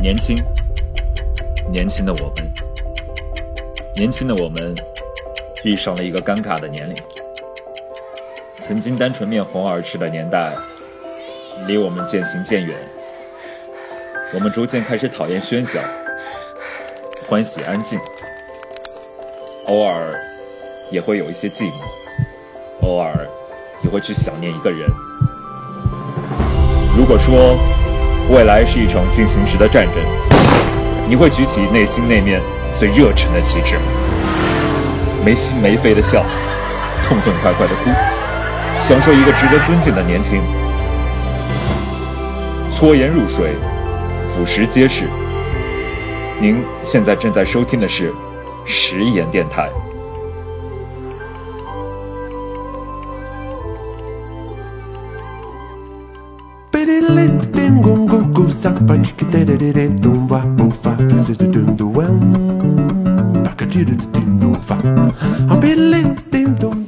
年轻，年轻的我们，年轻的我们，遇上了一个尴尬的年龄。曾经单纯面红耳赤的年代，离我们渐行渐远。我们逐渐开始讨厌喧嚣，欢喜安静。偶尔也会有一些寂寞，偶尔也会去想念一个人。如果说未来是一场进行时的战争，你会举起内心那面最热忱的旗帜吗？没心没肺的笑，痛痛快快的哭，享受一个值得尊敬的年轻。搓盐入水，腐蚀皆是。您现在正在收听的是食盐电台。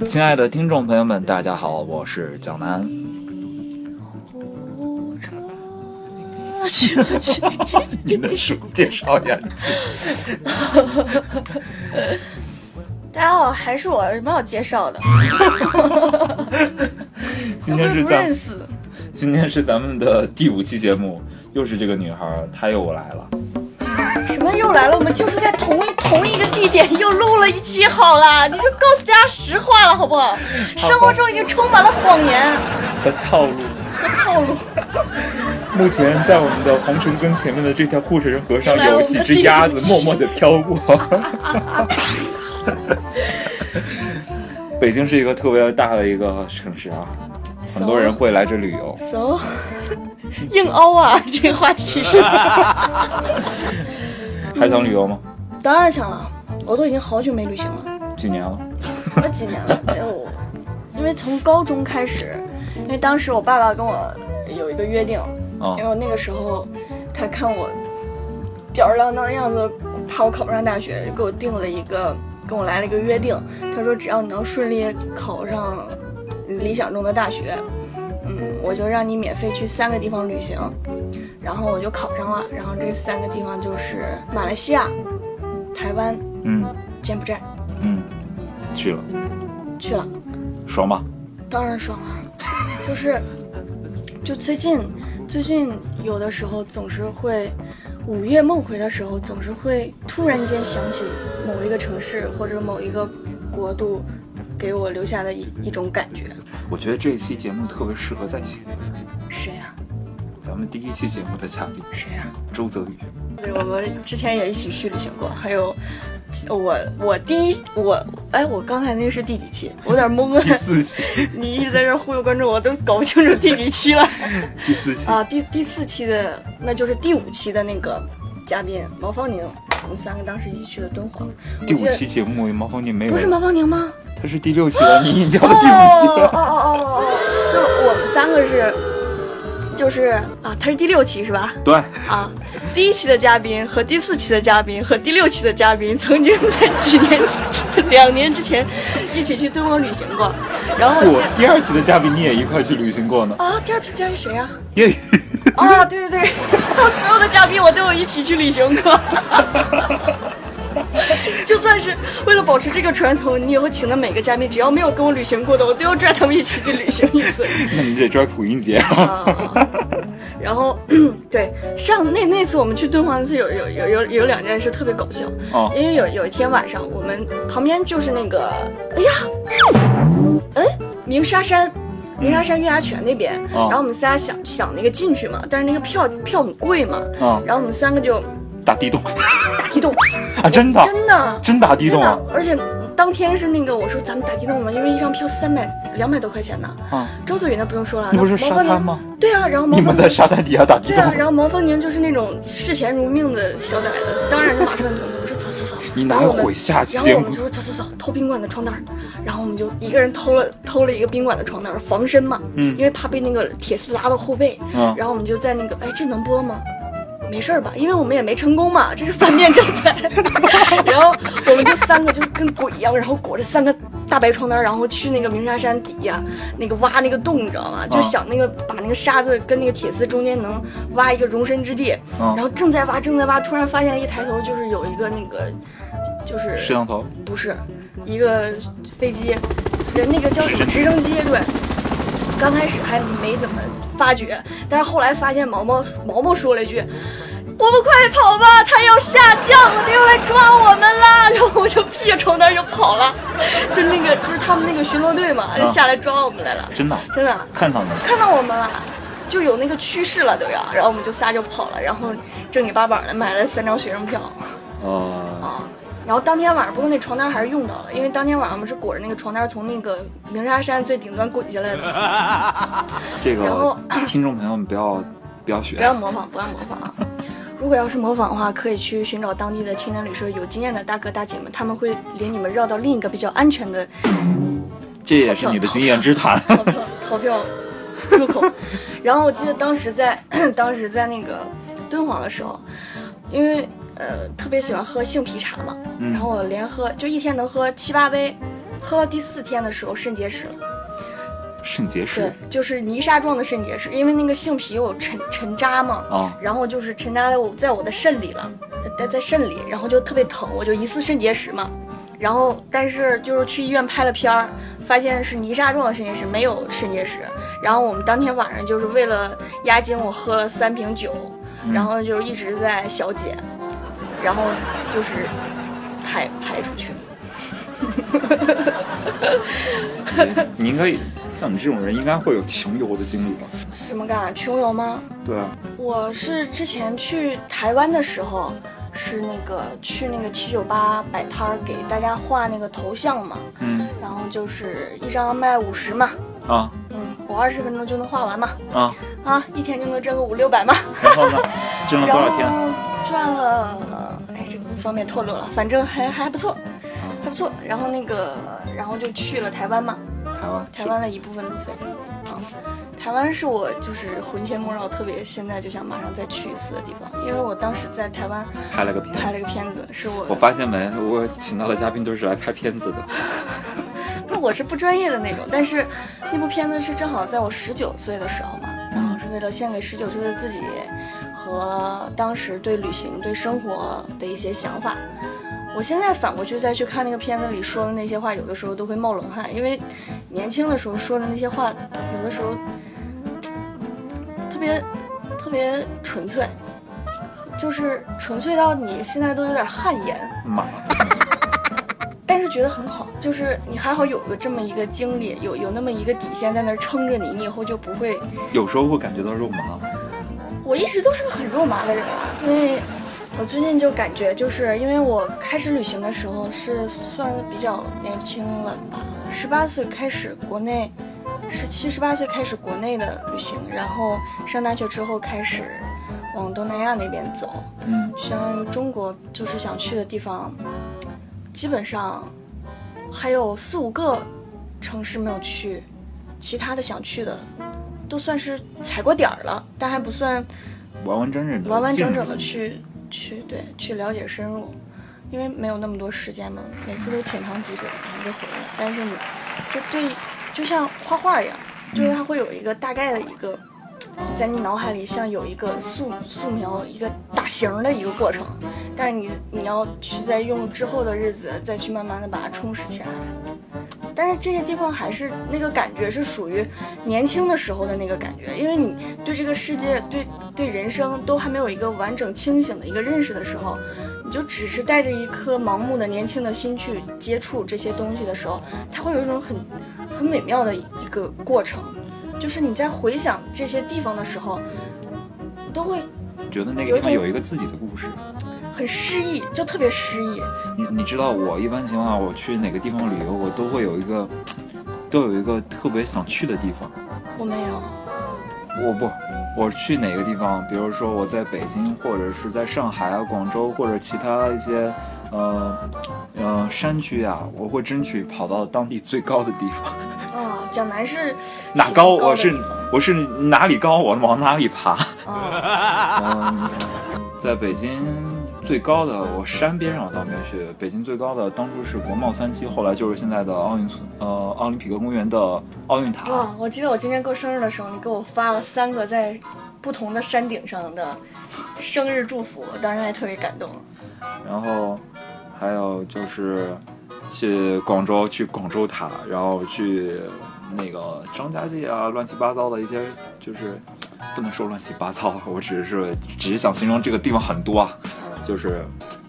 亲爱的听众朋友们，大家好，我是蒋楠。你能书介绍一下你自己？大家好，还是我，有什么好介绍的？今天是不认咱，识。今天是咱们的第五期节目，又是这个女孩，她又来了。什么又来了？我们就是在同一同一个地点又录了一期，好啦，你就告诉大家实话了，好不好？生活中已经充满了谎言和套路。和套路。目前在我们的皇城根前面的这条护城河上，有几只鸭子默默地飘过。北京是一个特别大的一个城市啊，很多人会来这旅游。so 硬凹啊，这个话题是。还想旅游吗？当然想了，我都已经好久没旅行了。几年了？我几年了？得有，因为从高中开始，因为当时我爸爸跟我有一个约定，哦因为我那个时候他看我吊儿郎当的样子，怕我考不上大学，就给我定了一个，跟我来了一个约定。他说只要你能顺利考上理想中的大学，嗯，我就让你免费去三个地方旅行。然后我就考上了，然后这三个地方就是马来西亚、台湾、嗯柬埔寨，嗯，去了，去了。爽吧？当然爽了，就是，就最近最近有的时候总是会午夜梦回的时候，总是会突然间想起某一个城市或者某一个国度给我留下的一一种感觉。我觉得这一期节目特别适合再请一个人，谁呀、咱们第一期节目的嘉宾谁呀、周泽宇。对，我们之前也一起去旅行过，还有我我第一我哎，我刚才那个是第几期？我有点懵第了。四期，你一直在这忽悠观众，我都搞不清楚第几期了。第四期，啊，第第四期的，那就是第五期的那个嘉宾毛芳宁，我们三个当时一起去的敦煌。第五期节目毛方宁没有，不是毛芳宁吗？他是第六期的，你引掉哦了第五期了。哦哦哦哦，就是我们三个是，就是啊，他是第六期是吧？对，啊，第一期的嘉宾和第四期的嘉宾和第六期的嘉宾曾经在几年之两年之前一起去敦煌旅行过，然后我第二期的嘉宾你也一块去旅行过呢。啊，第二期嘉宾谁呀、业余，啊，对对对，所有的嘉宾我都有一起去旅行过。就算是为了保持这个传统，你以后请的每个嘉宾，只要没有跟我旅行过的，我都要拽他们一起去旅行一次。那你得拽普英杰。啊，然后 对上那那次我们去敦煌寺有有有有有两件事特别搞笑，哦。因为有有一天晚上我们旁边就是那个，哎呀，哎，鸣沙山。鸣沙山月牙泉那边，哦。然后我们仨想想那个进去嘛，但是那个票票很贵嘛，啊，然后我们三个就打地洞。打地洞，啊，真的，真的？真打地洞而且当天是那个我说咱们打地洞嘛，因为一张票三百两百多块钱呢。啊！周子宇那不用说了，那不是毛方宁沙滩吗？对啊，然后毛你们在沙滩底下打地对啊，然后毛方宁就是那种视钱如命的小崽子，当然是马上同意。我说走走走，你哪然后我们有毁下期节目然后我们就说走走走，偷宾馆的床单，然后我们就一个人偷了偷了一个宾馆的床单防身嘛，嗯。因为怕被那个铁丝拉到后背，嗯。然后我们就在那个哎这能播吗？没事儿吧，因为我们也没成功嘛，这是反面教材。然后我们就三个就跟鬼一样，然后裹着三个大白床单，然后去那个鸣沙山底下那个挖那个洞，你知道吗？就想那个把那个沙子跟那个铁丝中间能挖一个容身之地。嗯然后正在挖，正在挖，突然发现一抬头就是有一个那个，就是摄像头，不是一个飞机，人那个叫什么直升机？对，刚开始还没怎么发觉，但是后来发现毛毛毛毛说了一句：“我们快跑吧，他要下降了，他要来抓我们了。”然后我就披着床单就跑了，就那个就是他们那个巡逻队嘛，就下来抓我们来了，真的真的看到你，看到我们了。就有那个趋势了都要，然后我们就仨就跑了，然后正经八百的买了三张学生票。哦，啊。然后当天晚上，不过那床单还是用到了，因为当天晚上我们是裹着那个床单从那个鸣沙山最顶端滚下来的。这然后听众朋友们不要不要学不，要模仿，不要模仿啊！如果要是模仿的话，可以去寻找当地的青年旅社有经验的大哥大姐们，他们会领你们绕到另一个比较安全的这也是你的经验之谈。逃票逃票入口。然后我记得当时在 当时在那个敦煌的时候，因为呃特别喜欢喝杏皮茶嘛，嗯。然后我连喝就一天能喝七八杯，喝到第四天的时候肾结石了。肾结石？对，就是泥沙状的肾结石，因为那个杏皮有沉沉渣嘛，啊，然后就是沉渣在我在我的肾里了，在在肾里，然后就特别疼，我就疑似肾结石嘛。然后但是就是去医院拍了片儿，发现是泥沙状的肾结石，没有肾结石。然后我们当天晚上就是为了押金，我喝了三瓶酒，然后就一直在小解，然后就是排排出去了。你应该像你这种人，应该会有穷游的经历吧？什么干？穷游吗？对啊，我是之前去台湾的时候，是那个去那个七九八摆摊儿给大家画那个头像嘛，嗯然后就是一张卖五十嘛，啊嗯，我二十分钟就能画完嘛，啊，啊，一天就能挣个五六百嘛，然后呢，挣了多少 天？后赚了，方便透露了，反正还还不错，还不错。然后那个，然后就去了台湾嘛，台湾，台湾的一部分路费，啊，台湾是我就是魂牵梦绕，特别现在就想马上再去一次的地方，因为我当时在台湾拍了个片。拍了个片子，是我我发现没，我请到的嘉宾都是来拍片子的。那我是不专业的那种，但是那部片子是正好在我十九岁的时候嘛，为了献给十九岁的自己和当时对旅行、对生活的一些想法。我现在反过去再去看那个片子里说的那些话，有的时候都会冒冷汗，因为年轻的时候说的那些话，有的时候特别特别纯粹，就是纯粹到你现在都有点汗颜。妈，但是觉得很好，就是你还好有个这么一个经历，有有那么一个底线在那儿撑着你，你以后就不会。有时候会感觉到肉麻。我一直都是个很肉麻的人啊，因为我最近就感觉，就是因为我开始旅行的时候是算比较年轻了吧，十八岁开始国内，十七十八岁开始国内的旅行，然后上大学之后开始往东南亚那边走，嗯，相当于中国就是想去的地方，基本上还有四五个城市没有去，其他的想去的都算是踩过点儿了，但还不算完完整整的，完完整整的。去去对去了解深入，因为没有那么多时间嘛，每次都浅尝即止，然后就回来了。但是你就对，就像画画一样，就是它会有一个大概的一个。在你脑海里像有一个素素描一个大形的一个过程，但是你你要去在用之后的日子再去慢慢的把它充实起来。但是这些地方还是那个感觉是属于年轻的时候的那个感觉，因为你对这个世界、对对人生都还没有一个完整清醒的一个认识的时候，你就只是带着一颗盲目的年轻的心去接触这些东西的时候，它会有一种很很美妙的一个过程，就是你在回想这些地方的时候，你都会觉得那个地方有一个自己的故事。很诗意，就特别诗意。你你知道，我一般情况下我去哪个地方旅游，我都会有一个，都有一个特别想去的地方。我没有，我不，我去哪个地方，比如说我在北京，或者是在上海啊、广州，或者其他一些呃呃山区啊，我会争取跑到当地最高的地方。啊，江南是哪高，我是我是哪里高，我往哪里爬。在北京最高的，我山边上我倒没去。北京最高的当初是国贸三期，后来就是现在的奥运村，呃，奥林匹克公园的奥运塔。哇！我记得我今天过生日的时候，你给我发了三个在不同的山顶上的生日祝福，我当时还特别感动。然后还有就是去广州，去广州塔，然后去那个张家界啊，乱七八糟的一些，就是不能说乱七八糟，我只是只是想形容这个地方很多啊，就是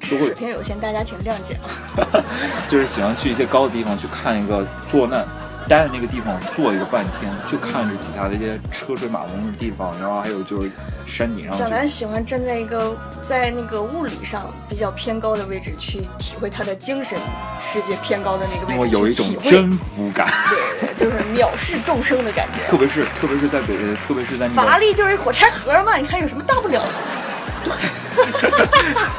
都会水平有限，大家请谅解啊。就是喜欢去一些高的地方去看一个坐那。待在那个地方坐一个半天，就看着底下那些车水马龙的地方，然后还有就是山顶上。蒋楠喜欢站在一个在那个物理上比较偏高的位置，去体会他的精神世界偏高的那个位置，我有一种征服感。对对，就是藐视众生的感觉。特别是特别是在北，特别是在法拉利就是一火柴盒嘛，你看有什么大不了的？对。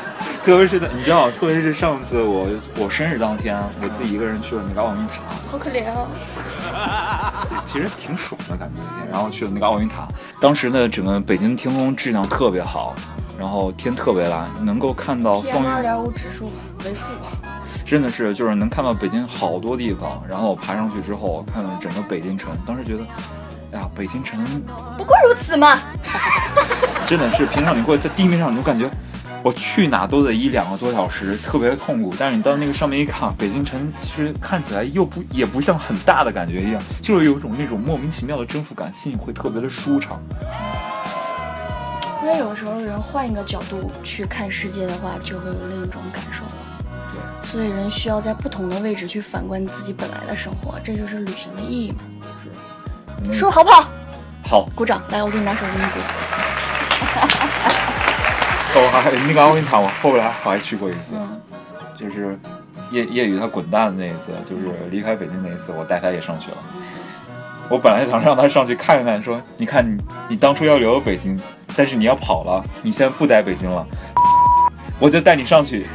特别是在你知道，特别是上次我我生日当天，我自己一个人去了那个奥运塔，好可怜啊！其实挺爽的感觉，然后去了那个奥运塔，当时呢整个北京的天空质量特别好，然后天特别蓝，能够看到风二点五指数为负，真的是就是能看到北京好多地方，然后我爬上去之后看到整个北京城，当时觉得，哎呀，北京城不过如此嘛！真的是平常你会在地面上，你就感觉。我去哪都得一两个多小时，特别痛苦。但是你到那个上面一看，北京城其实看起来又不也不像很大的感觉一样，就是有一种那种莫名其妙的征服感，心里会特别的舒畅。因为有的时候人换一个角度去看世界的话，就会有另一种感受。对，所以人需要在不同的位置去反观自己本来的生活，这就是旅行的意义嘛。是，说好不好？好，鼓掌！来，我给你拿手给你鼓。我还那个奥运塔，我后来我还去过一次，就是叶叶雨他滚蛋的那一次，就是离开北京那一次，我带他也上去了。我本来想让他上去看一看，说你看你你当初要留北京，但是你要跑了，你现在不待北京了，我就带你上去，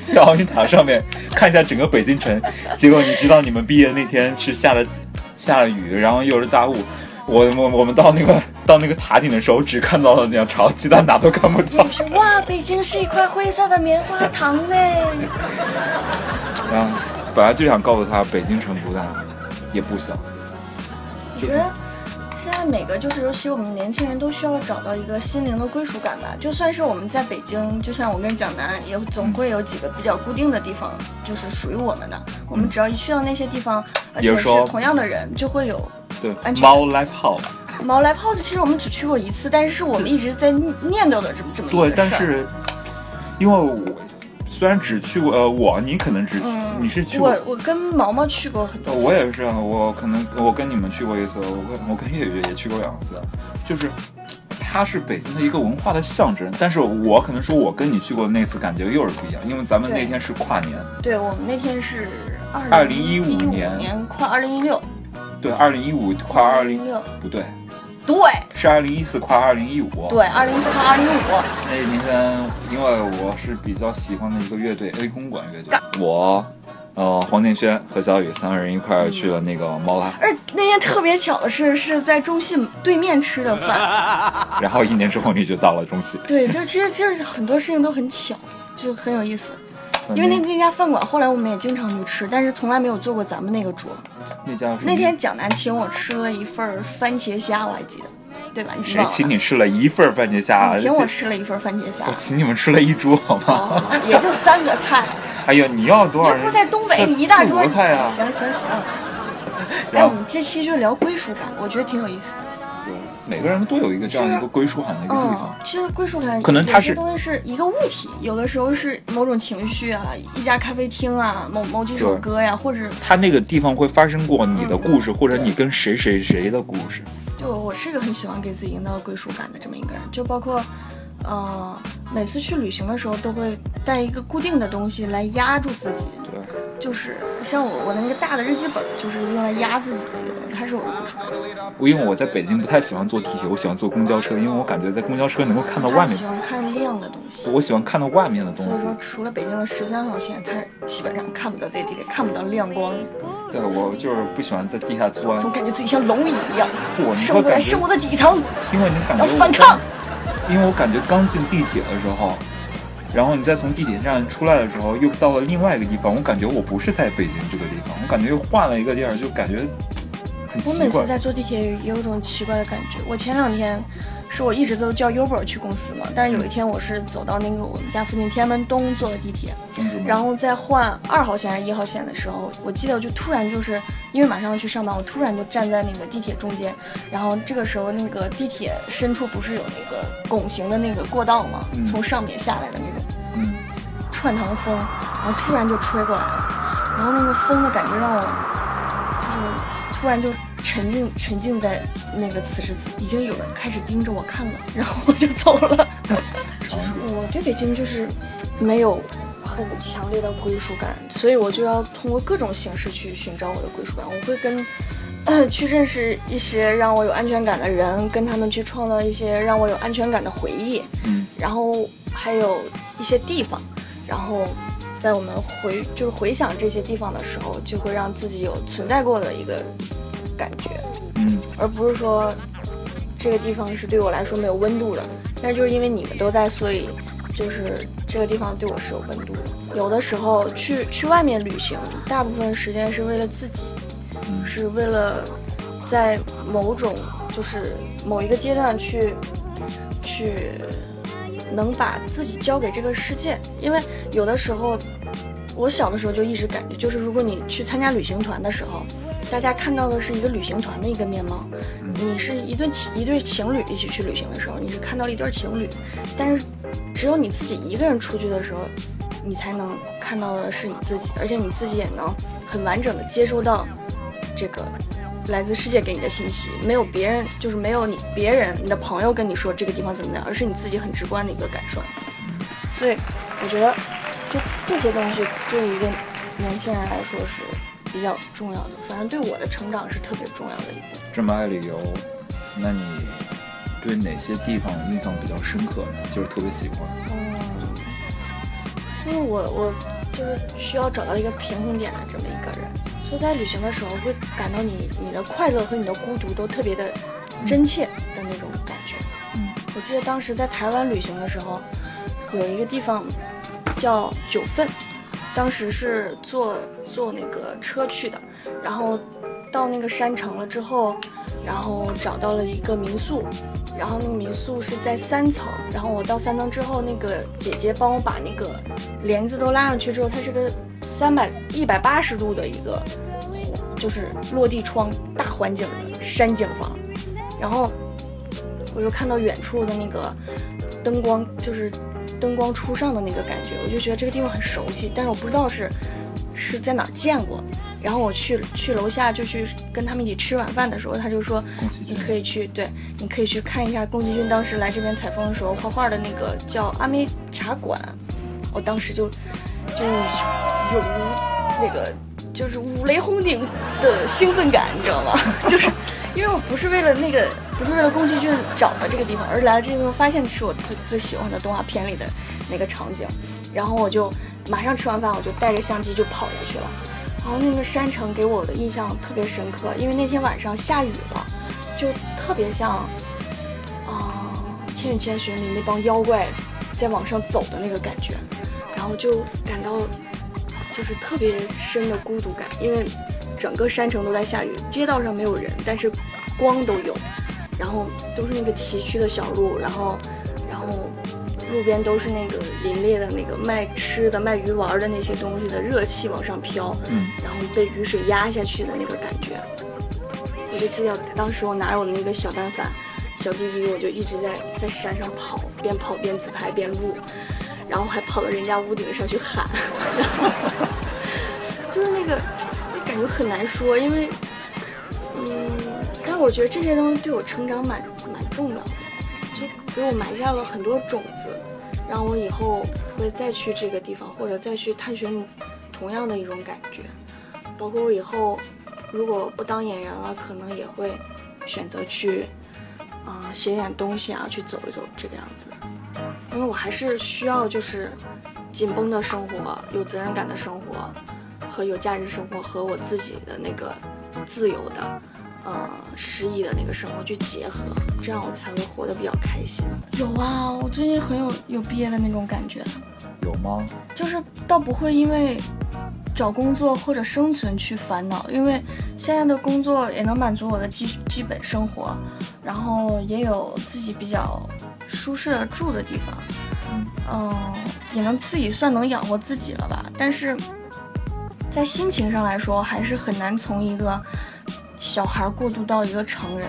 去奥运塔上面看一下整个北京城。结果你知道你们毕业那天是下了下了雨，然后又是大雾。我我我们到那个到那个塔顶的时候，只看到了鸟巢，其他哪都看不到。哇，北京是一块灰色的棉花糖呢。然后本来就想告诉他，北京城不大，也不小。我觉得现在每个就是，尤其我们年轻人都需要找到一个心灵的归属感吧。就算是我们在北京，就像我跟蒋楠，也总会有几个比较固定的地方，就是属于我们的。我们只要一去到那些地方，而且是同样的人，就会有。对，猫 live house，猫 live house 其实我们只去过一次，但是是我们一直在念叨的这么这么一个对，但是因为我虽然只去过，呃，我你可能只去，你是去过，我我跟毛毛去过很多次，我也是，我可能我跟你们去过一次，我跟我跟月月也去过两次，就是它是北京的一个文化的象征，但是我可能说我跟你去过那次感觉又是不一样，因为咱们那天是跨年，对我们那天是二零一五年跨二零一六。对，二零一五跨二零六不对，对，是二零一四跨二零一五。对，二零一四跨二零一五。那年天，因为我是比较喜欢的一个乐队 A 公馆乐队，我，呃，黄建轩和小雨三个人一块儿去了那个猫拉。而那天特别巧的是，是在中戏对面吃的饭。然后一年之后你就到了中戏。对，就其实就是很多事情都很巧，就很有意思。因为那那家饭馆后来我们也经常去吃，但是从来没有坐过咱们那个桌。那家那天蒋楠请我吃了一份番茄虾，我还记得，对吧？谁请你吃了一份番茄虾？请我吃了一份番茄虾。我请你们吃了一桌，好吗？也就三个菜。哎呀，你要多少人？不在东北，你一大桌菜啊！行行行。哎，我们这期就聊归属感，我觉得挺有意思的。每个人都有一个这样一个归属感的一个地方。其实归属感可能它是东西是一个物体，有的时候是某种情绪啊，一家咖啡厅啊，某某几首歌呀，或者它那个地方会发生过你的故事，或者你跟谁谁谁的故事。就我是一个很喜欢给自己营造归属感的这么一个人，就包括，呃，每次去旅行的时候都会带一个固定的东西来压住自己。对。就是像我我的那个大的日记本，就是用来压自己的一个是我的故事感。我因为我在北京不太喜欢坐地铁，我喜欢坐公交车，因为我感觉在公交车能够看到外面。喜欢看亮的东西。我喜欢看到外面的东西。所以说，除了北京的十三号线，它基本上看不到这地铁，看不到亮光。对，我就是不喜欢在地下钻，总感觉自己像蝼蚁一样。不，生活在生活的底层。因为你感觉要反抗。因为我感觉刚进地铁的时候。然后你再从地铁站出来的时候，又到了另外一个地方，我感觉我不是在北京这个地方，我感觉又换了一个地儿，就感觉很奇怪。我每次在坐地铁也有一种奇怪的感觉。我前两天是我一直都叫 Uber 去公司嘛，但是有一天我是走到那个我们家附近天安门东坐的地铁，然后在换二号线还是一号线的时候，我记得我就突然就是因为马上要去上班，我突然就站在那个地铁中间，然后这个时候那个地铁深处不是有那个拱形的那个过道嘛？嗯从上面下来的那种。嗯，串堂风，然后突然就吹过来了，然后那个风的感觉让我就是突然就沉浸沉浸在那个此时此，已经有人开始盯着我看了，然后我就走了。我对北京就是没有很强烈的归属感，所以我就要通过各种形式去寻找我的归属感。我会跟。呃，去认识一些让我有安全感的人，跟他们去创造一些让我有安全感的回忆。嗯然后还有一些地方，然后在我们回就是回想这些地方的时候，就会让自己有存在过的一个感觉，嗯而不是说这个地方是对我来说没有温度的。但就是因为你们都在，所以就是这个地方对我是有温度的。有的时候去去外面旅行，大部分时间是为了自己，嗯是为了在某种就是某一个阶段去去能把自己交给这个世界，因为有的时候，我小的时候就一直感觉，就是如果你去参加旅行团的时候，大家看到的是一个旅行团的一个面貌，你是一对情一对情侣一起去旅行的时候，你是看到了一对情侣，但是只有你自己一个人出去的时候，你才能看到的是你自己，而且你自己也能很完整的接收到这个来自世界给你的信息，没有别人，就是没有你别人你的朋友跟你说这个地方怎么样，而是你自己很直观的一个感受。所以我觉得，就这些东西对于一个年轻人来说是比较重要的，反正对我的成长是特别重要的一步。这么爱旅游，那你对哪些地方印象比较深刻呢？就是特别喜欢。嗯，因为我我就是需要找到一个平衡点的这么一个人，所以在旅行的时候会感到你你的快乐和你的孤独都特别的真切的那种感觉。嗯我记得当时在台湾旅行的时候，有一个地方叫九份，当时是坐坐那个车去的，然后到那个山城了之后，然后找到了一个民宿，然后那个民宿是在三层，然后我到三层之后，那个姐姐帮我把那个帘子都拉上去之后，它是个三百一百八十度的一个，就是落地窗大环境的山景房，然后我就看到远处的那个灯光，就是灯光初上的那个感觉，我就觉得这个地方很熟悉，但是我不知道是是在哪儿见过。然后我去去楼下就去跟他们一起吃晚饭的时候，他就说你可以去，对，你可以去看一下宫崎骏当时来这边采风的时候画画的那个叫阿妹茶馆。我当时就就有那个就是五雷轰顶的兴奋感，你知道吗？就是因为我不是为了那个，不是为了宫崎骏找的这个地方，而来了这个地方，发现是我最最喜欢的动画片里的那个场景，然后我就马上吃完饭，我就带着相机就跑下去了。然后那个山城给我的印象特别深刻，因为那天晚上下雨了，就特别像啊《千与千寻》里那帮妖怪在往上走的那个感觉，然后就感到就是特别深的孤独感，因为整个山城都在下雨，街道上没有人，但是光都有，然后都是那个崎岖的小路，然后然后路边都是那个林列的那个卖吃的、卖鱼丸的那些东西的热气往上飘，嗯然后被雨水压下去的那个感觉。我就记得当时我拿着我那个小单反、小 DV，我就一直在在山上跑，边跑边自拍边录，然后还跑到人家屋顶上去喊，然 后就是那个那感觉很难说，因为嗯，但是我觉得这些东西对我成长蛮蛮重要的，就给我埋下了很多种子，让我以后会再去这个地方，或者再去探寻同样的一种感觉。包括我以后如果不当演员了，可能也会选择去啊、写点东西啊，去走一走这个样子。因为我还是需要就是紧绷的生活、有责任感的生活和有价值生活和我自己的那个自由的，呃诗意的那个生活去结合，这样我才会活得比较开心。有啊，我最近很有有毕业的那种感觉，有吗？就是倒不会因为找工作或者生存去烦恼，因为现在的工作也能满足我的基基本生活，然后也有自己比较舒适的住的地方，嗯、也能自己算能养活自己了吧。但是在心情上来说，还是很难从一个小孩过渡到一个成人，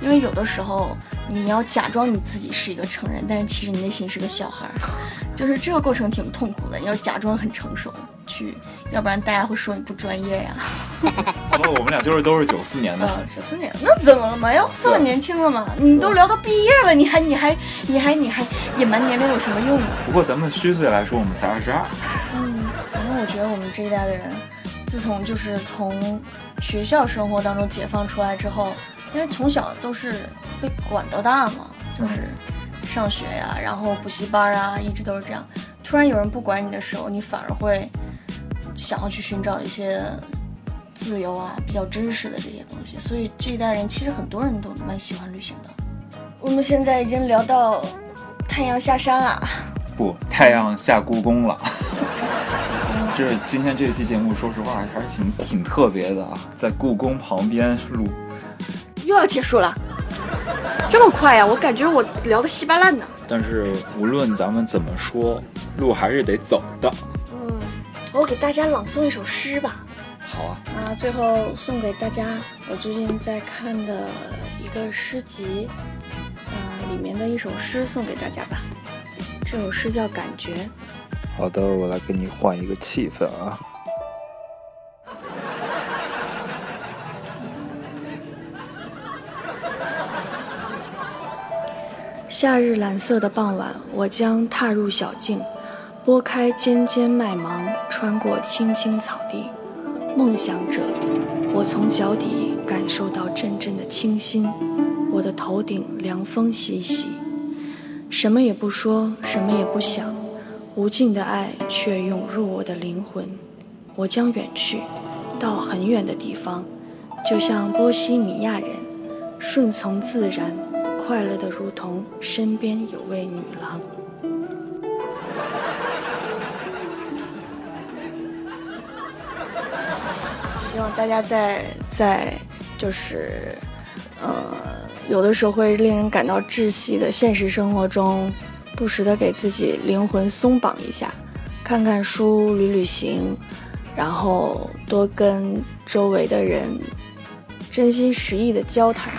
因为有的时候你要假装你自己是一个成人，但是其实你内心是个小孩儿，就是这个过程挺痛苦的。你要假装很成熟去，要不然大家会说你不专业呀。好吧，我们俩就是都是九四年的，嗯，十四年，那怎么了嘛？要算年轻了嘛？你都聊到毕业了，你还你还你还你还隐瞒年龄有什么用呢？不过咱们虚岁来说，我们才二十二。嗯，反正我觉得我们这一代的人，自从就是从学校生活当中解放出来之后，因为从小都是被管到大嘛，就是上学呀，然后补习班啊，一直都是这样。突然有人不管你的时候，你反而会想要去寻找一些自由啊，比较真实的这些东西。所以这一代人其实很多人都蛮喜欢旅行的。我们现在已经聊到太阳下山了。不，太阳下故宫了。下山了这今天这期节目，说实话还是挺挺特别的啊，在故宫旁边录。又要结束了，这么快呀？我感觉我聊的稀巴烂呢。但是无论咱们怎么说，路还是得走的。嗯，我给大家朗诵一首诗吧。好啊，那最后送给大家我最近在看的一个诗集，呃，里面的一首诗送给大家吧。这首诗叫《感觉》。好的，我来给你换一个气氛啊。夏日蓝色的傍晚，我将踏入小径，拨开尖尖麦芒，穿过青青草地，梦想着我从脚底感受到阵阵的清新，我的头顶凉风习习，什么也不说，什么也不想，无尽的爱却涌入我的灵魂。我将远去，到很远的地方，就像波西米亚人，顺从自然。快乐的如同身边有位女郎。希望大家在在就是呃有的时候会令人感到窒息的现实生活中，不时的给自己灵魂松绑一下，看看书、旅旅行，然后多跟周围的人真心实意的交谈。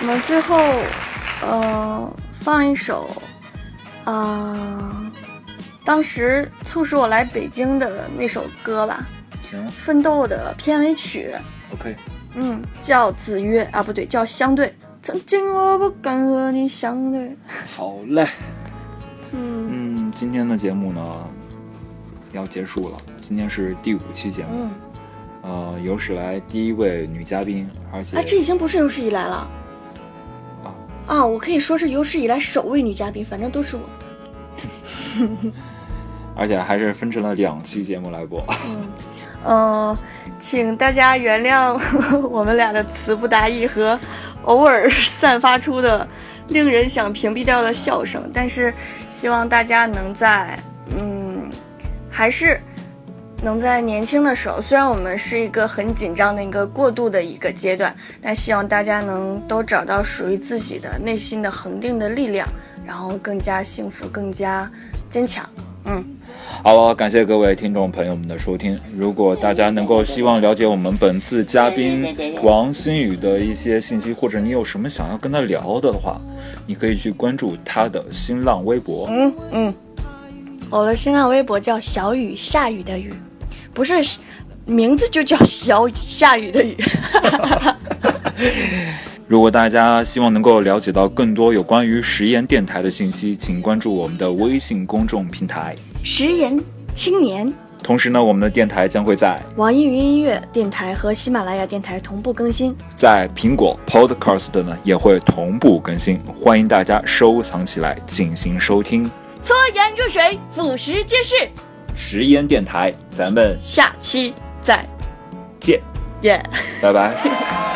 我们最后，呃，放一首，呃，当时促使我来北京的那首歌吧，行《奋斗》的片尾曲，，OK。嗯，叫《子曰》啊，不对，叫《相对》。曾经我不敢和你相对。好嘞，嗯。嗯，今天的节目呢要结束了，今天是第五期节目，嗯，呃，有史来第一位女嘉宾，而且啊，这已经不是有史以来了。啊啊，我可以说是有史以来首位女嘉宾，反正都是我。而且还是分成了两期节目来播。嗯，呃，请大家原谅 我们俩的词不达意和偶尔散发出的令人想屏蔽掉的笑声，但是希望大家能在嗯，还是能在年轻的时候，虽然我们是一个很紧张的一个过渡的一个阶段，但希望大家能都找到属于自己的内心的恒定的力量，然后更加幸福，更加坚强。嗯。好了，感谢各位听众朋友们的收听。如果大家能够希望了解我们本次嘉宾王新宇的一些信息，或者你有什么想要跟他聊的话，你可以去关注他的新浪微博。嗯嗯，我的新浪微博叫小雨下雨的雨，不是名字就叫小雨下雨的雨。如果大家希望能够了解到更多有关于实验电台的信息，请关注我们的微信公众平台。食言青年，同时呢，我们的电台将会在网易云音乐电台和喜马拉雅电台同步更新。在苹果 Podcast 呢也会同步更新，欢迎大家收藏起来进行收听。搓盐入水，腐蚀皆是。石烟电台，咱们下期再见。yeah，拜拜。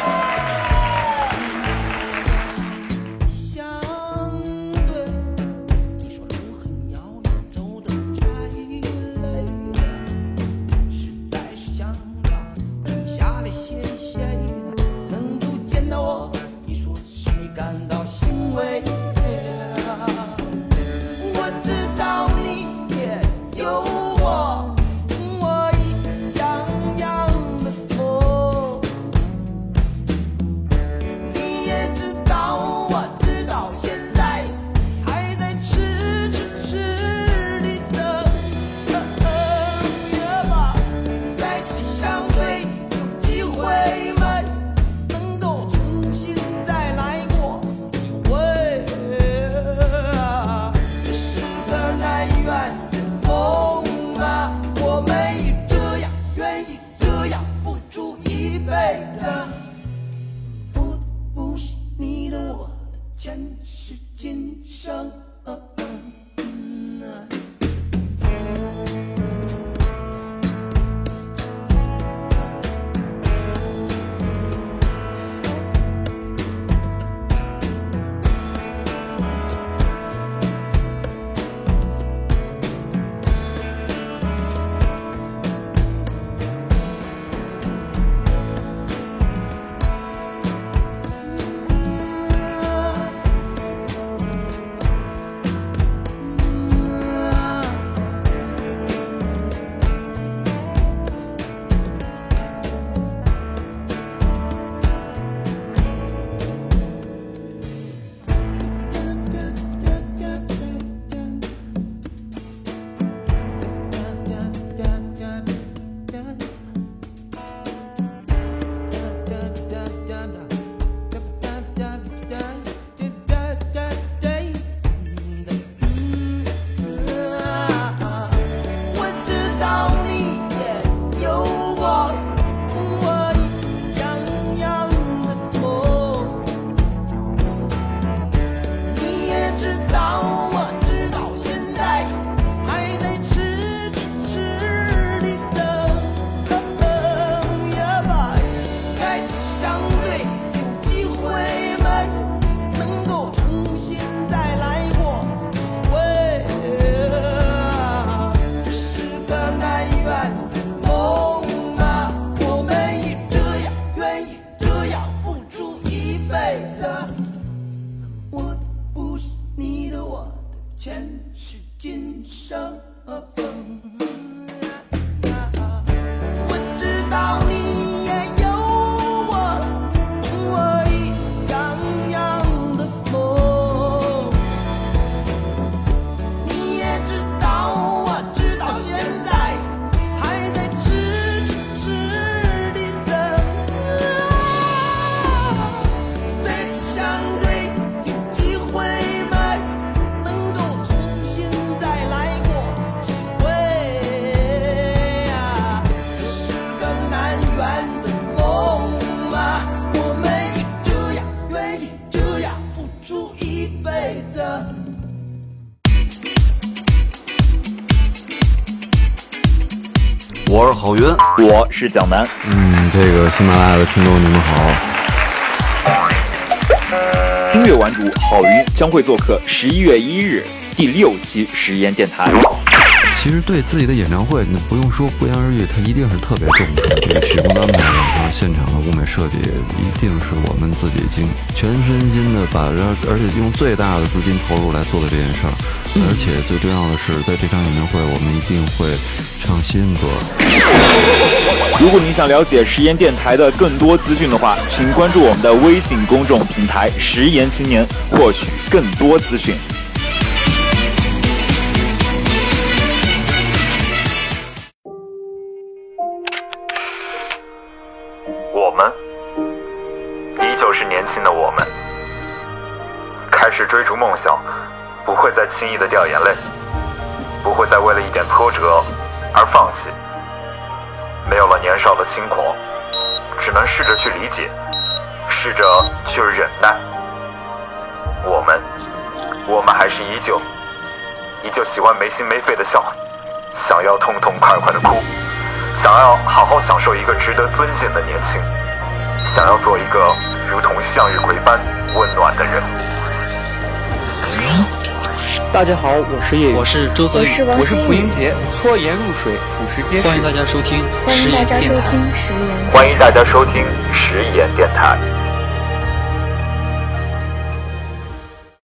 我是郝云，我是蒋楠。嗯，这个喜马拉雅的听众你们好。音乐玩主郝云将会做客十一月一日第六期实验电台。其实对自己的演唱会，那不用说，不言而喻，他一定是特别重视这个曲目安排，然后现场的舞美设计，一定是我们自己经全身心的把，而且用最大的资金投入来做的这件事儿。而且最重要的是，在这场演唱会，我们一定会唱新歌。如果你想了解实验电台的更多资讯的话，请关注我们的微信公众平台“实验青年”，获取更多资讯。我们依旧是年轻的我们，开始追逐梦想。不会再轻易的掉眼泪，不会再为了一点挫折而放弃。没有了年少的轻狂，只能试着去理解，试着去忍耐。我们，我们还是依旧，依旧喜欢没心没肺的笑，想要痛痛快快的哭，想要好好享受一个值得尊敬的年轻，想要做一个如同向日葵般温暖的人。大家好，我是叶宇，我是周泽宇，我是王我是蒲英杰，搓盐入水，腐蚀皆是。欢迎大家收听欢迎大家收听食盐。欢迎大家收听食盐电台。